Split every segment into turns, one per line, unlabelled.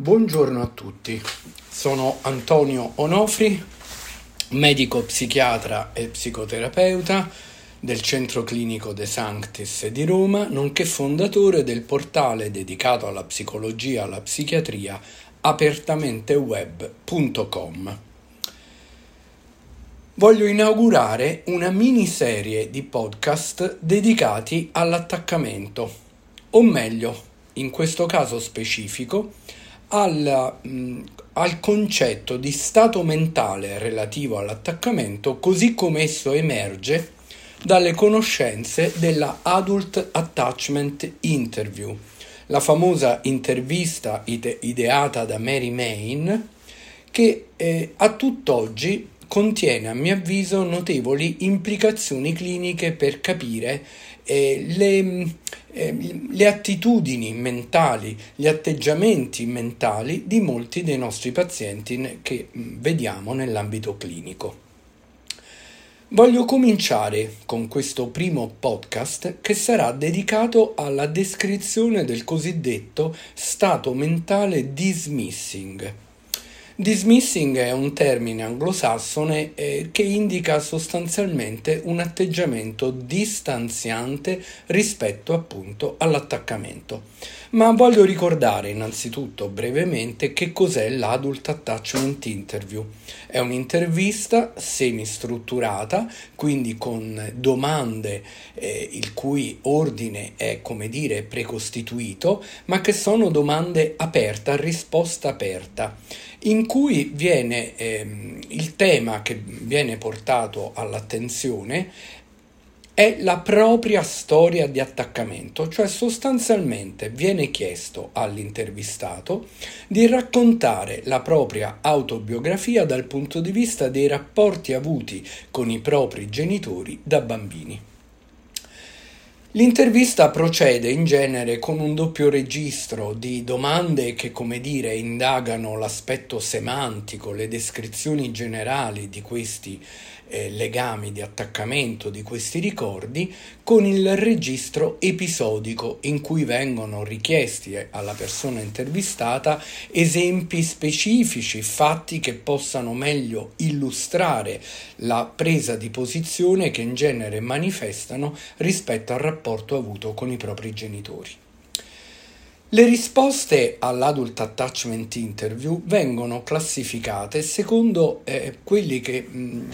Buongiorno a tutti, sono Antonio Onofri, medico psichiatra e psicoterapeuta del Centro Clinico De Sanctis di Roma, nonché fondatore del portale dedicato alla psicologia e alla psichiatria apertamenteweb.com. Voglio inaugurare una miniserie di podcast dedicati all'attaccamento, o meglio, in questo caso specifico, al, mh, al concetto di stato mentale relativo all'attaccamento così come esso emerge dalle conoscenze della Adult Attachment Interview, la famosa intervista ide- ideata da Mary Main che eh, a tutt'oggi contiene a mio avviso notevoli implicazioni cliniche per capire eh, le, eh, le attitudini mentali, gli atteggiamenti mentali di molti dei nostri pazienti che mm, vediamo nell'ambito clinico. Voglio cominciare con questo primo podcast che sarà dedicato alla descrizione del cosiddetto stato mentale dismissing Dismissing è un termine anglosassone eh, che indica sostanzialmente un atteggiamento distanziante rispetto appunto all'attaccamento. Ma voglio ricordare innanzitutto brevemente che cos'è l'Adult Attachment Interview. È un'intervista semistrutturata, quindi con domande eh, il cui ordine è come dire precostituito, ma che sono domande aperte, a risposta aperta in cui viene ehm, il tema che viene portato all'attenzione è la propria storia di attaccamento, cioè sostanzialmente viene chiesto all'intervistato di raccontare la propria autobiografia dal punto di vista dei rapporti avuti con i propri genitori da bambini. L'intervista procede in genere con un doppio registro di domande che, come dire, indagano l'aspetto semantico, le descrizioni generali di questi eh, legami di attaccamento di questi ricordi con il registro episodico in cui vengono richiesti alla persona intervistata esempi specifici, fatti che possano meglio illustrare la presa di posizione che in genere manifestano rispetto al rapporto avuto con i propri genitori. Le risposte all'Adult Attachment Interview vengono classificate secondo eh, quelli che mh,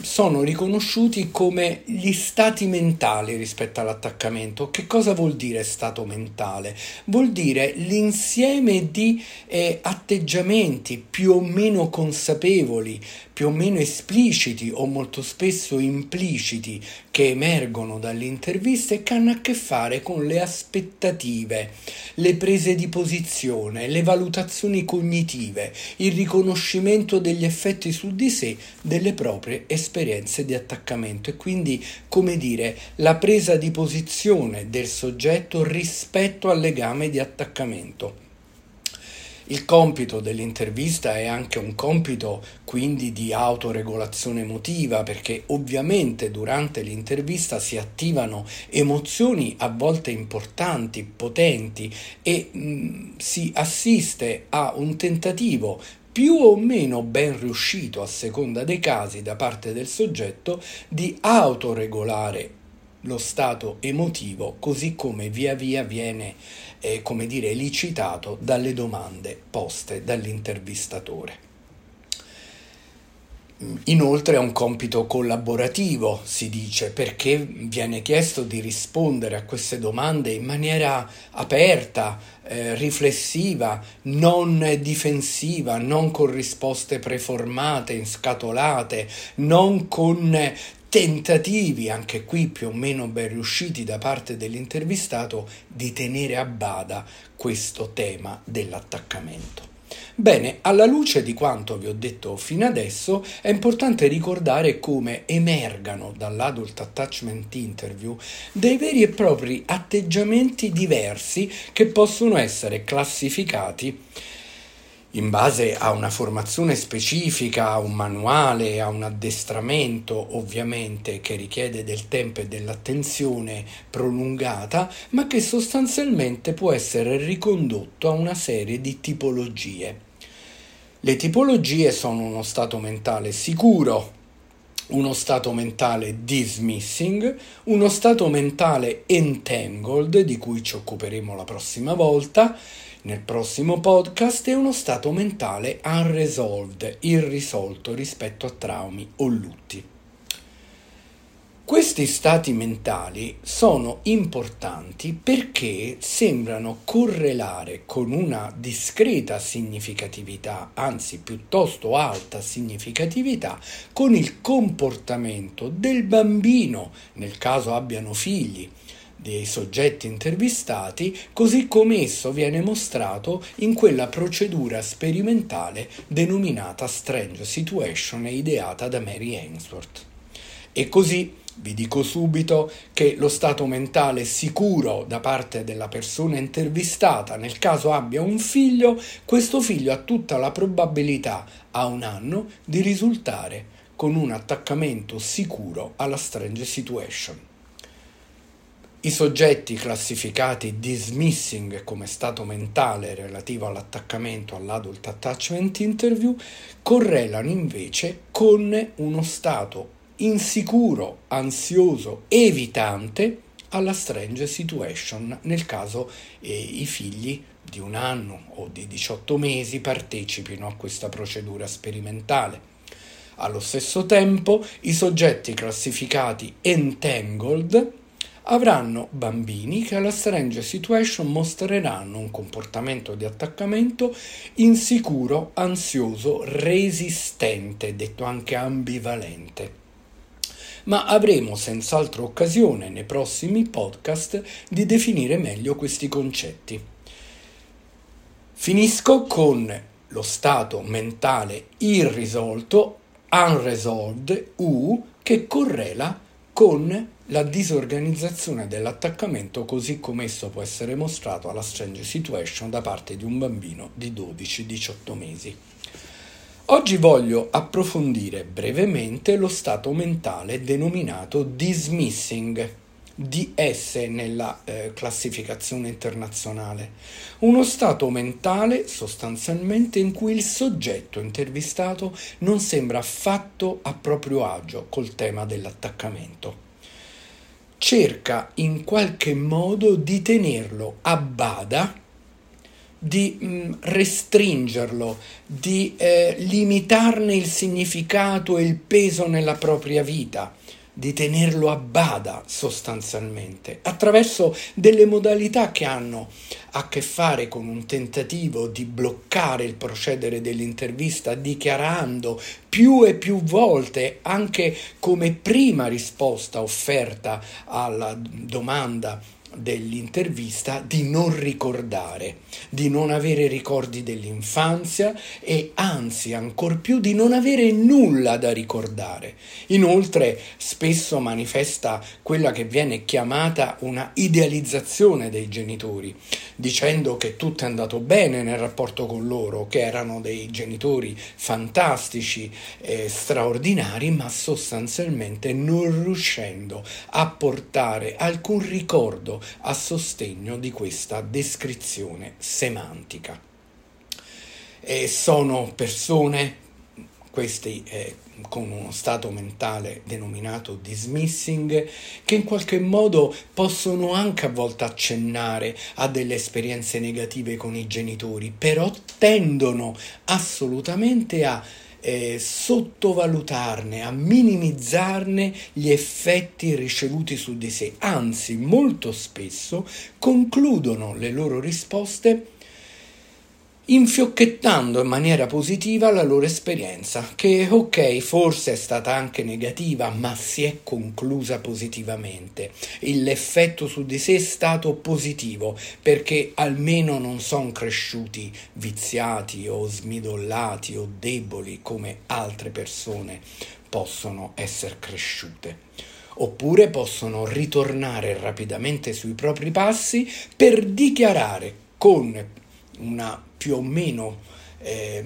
sono riconosciuti come gli stati mentali rispetto all'attaccamento. Che cosa vuol dire stato mentale? Vuol dire l'insieme di eh, atteggiamenti più o meno consapevoli, più o meno espliciti o molto spesso impliciti che emergono dalle interviste e che hanno a che fare con le aspettative, le prese di posizione, le valutazioni cognitive, il riconoscimento degli effetti su di sé delle proprie esperienze di attaccamento e quindi, come dire, la presa di posizione del soggetto rispetto al legame di attaccamento. Il compito dell'intervista è anche un compito quindi di autoregolazione emotiva perché ovviamente durante l'intervista si attivano emozioni a volte importanti, potenti e mh, mm, si assiste a un tentativo più o meno ben riuscito a seconda dei casi da parte del soggetto di autoregolare lo stato emotivo così come via via viene eh, come dire elicitato dalle domande poste dall'intervistatore. Inoltre è un compito collaborativo, si dice, perché viene chiesto di rispondere a queste domande in maniera aperta, eh, riflessiva, non difensiva, non con risposte preformate, inscatolate, non con tentativi, anche qui più o meno ben riusciti da parte dell'intervistato, di tenere a bada questo tema dell'attaccamento. Bene, alla luce di quanto vi ho detto fino adesso, è importante ricordare come emergano dall'Adult Attachment Interview dei veri e propri atteggiamenti diversi che possono essere classificati in base a una formazione specifica, a un manuale, a un addestramento ovviamente che richiede del tempo e dell'attenzione prolungata, ma che sostanzialmente può essere ricondotto a una serie di tipologie. Le tipologie sono uno stato mentale sicuro, uno stato mentale dismissing, uno stato mentale entangled, di cui ci occuperemo la prossima volta, nel prossimo podcast, e uno stato mentale unresolved, irrisolto rispetto a traumi o lutti. Questi stati mentali sono importanti perché sembrano correlare con una discreta significatività, anzi piuttosto alta significatività, con il comportamento del bambino, nel caso abbiano figli, dei soggetti intervistati, così come esso viene mostrato in quella procedura sperimentale denominata Strange Situation ideata da Mary Ainsworth. E così vi dico subito che lo stato mentale sicuro da parte della persona intervistata, nel caso abbia un figlio, questo figlio ha tutta la probabilità a un anno di risultare con un attaccamento sicuro alla strange situation. I soggetti classificati dismissing come stato mentale relativo all'attaccamento all'adult attachment interview correlano invece con uno stato insicuro, ansioso, evitante alla strange situation nel caso eh, i figli di un anno o di 18 mesi partecipino a questa procedura sperimentale. Allo stesso tempo, i soggetti classificati entangled avranno bambini che alla strange situation mostreranno un comportamento di attaccamento insicuro, ansioso, resistente, detto anche ambivalente ma avremo senz'altro occasione nei prossimi podcast di definire meglio questi concetti. Finisco con lo stato mentale irrisolto, unresolved, U, che correla con la disorganizzazione dell'attaccamento così come esso può essere mostrato alla strange situation da parte di un bambino di 12-18 mesi. Oggi voglio approfondire brevemente lo stato mentale denominato dismissing, DS nella eh, classificazione internazionale, uno stato mentale sostanzialmente in cui il soggetto intervistato non sembra affatto a proprio agio col tema dell'attaccamento. Cerca in qualche modo di tenerlo a bada di mm, restringerlo, di eh, limitarne il significato e il peso nella propria vita, di tenerlo a bada sostanzialmente, attraverso delle modalità che hanno a che fare con un tentativo di bloccare il procedere dell'intervista dichiarando più e più volte, anche come prima risposta offerta alla domanda dell'intervista di non ricordare, di non avere ricordi dell'infanzia e anzi ancor più di non avere nulla da ricordare. Inoltre spesso manifesta quella che viene chiamata una idealizzazione dei genitori, dicendo che tutto è andato bene nel rapporto con loro, che erano dei genitori fantastici, e straordinari, ma sostanzialmente non riuscendo a portare alcun ricordo a sostegno di questa descrizione semantica. E sono persone, questi eh, con uno stato mentale denominato dismissing, che in qualche modo possono anche a volte accennare a delle esperienze negative con i genitori, però tendono assolutamente a eh, sottovalutarne, a minimizzarne gli effetti ricevuti su di sé, anzi molto spesso concludono le loro risposte infiocchettando in maniera positiva la loro esperienza, che ok, forse è stata anche negativa, ma si è conclusa positivamente. L'effetto su di sé è stato positivo, perché almeno non sono cresciuti viziati o smidollati o deboli come altre persone possono essere cresciute oppure possono ritornare rapidamente sui propri passi per dichiarare con una più o meno eh,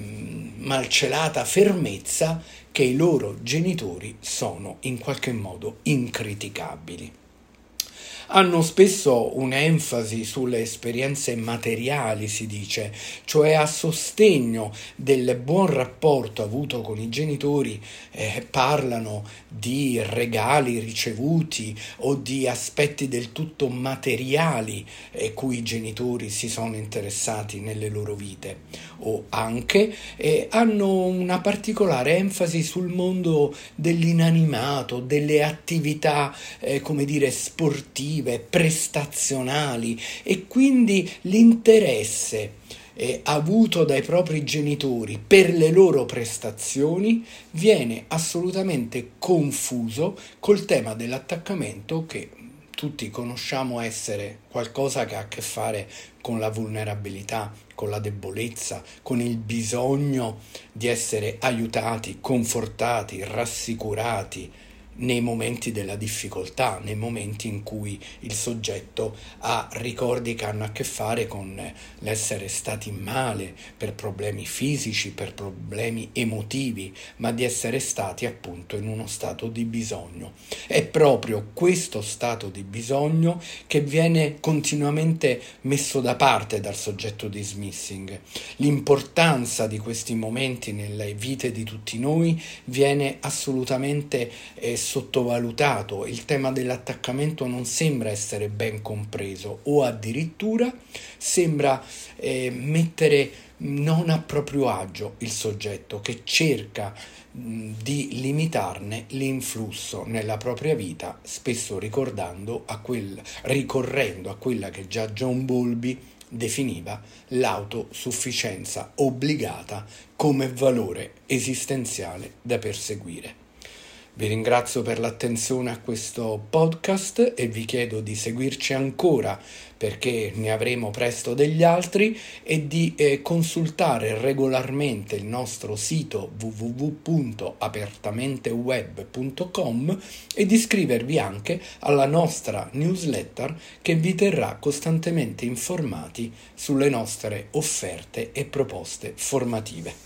malcelata fermezza che i loro genitori sono in qualche modo incriticabili hanno spesso un'enfasi sulle esperienze materiali, si dice, cioè a sostegno del buon rapporto avuto con i genitori, eh, parlano di regali ricevuti o di aspetti del tutto materiali eh, cui i genitori si sono interessati nelle loro vite, o anche eh, hanno una particolare enfasi sul mondo dell'inanimato, delle attività, eh, come dire, sportive produttive, prestazionali e quindi l'interesse eh, avuto dai propri genitori per le loro prestazioni viene assolutamente confuso col tema dell'attaccamento che tutti conosciamo essere qualcosa che ha a che fare con la vulnerabilità, con la debolezza, con il bisogno di essere aiutati, confortati, rassicurati, nei momenti della difficoltà, nei momenti in cui il soggetto ha ricordi che hanno a che fare con l'essere stati male per problemi fisici, per problemi emotivi, ma di essere stati appunto in uno stato di bisogno. È proprio questo stato di bisogno che viene continuamente messo da parte dal soggetto dismissing. L'importanza di questi momenti nelle vite di tutti noi viene assolutamente eh, sottovalutato, il tema dell'attaccamento non sembra essere ben compreso o addirittura sembra eh, mettere non a proprio agio il soggetto che cerca mh, di limitarne l'influsso nella propria vita, spesso ricordando a quel, ricorrendo a quella che già John Bowlby definiva l'autosufficienza obbligata come valore esistenziale da perseguire. Vi ringrazio per l'attenzione a questo podcast e vi chiedo di seguirci ancora perché ne avremo presto degli altri e di eh, consultare regolarmente il nostro sito www.apertamenteweb.com e di iscrivervi anche alla nostra newsletter che vi terrà costantemente informati sulle nostre offerte e proposte formative.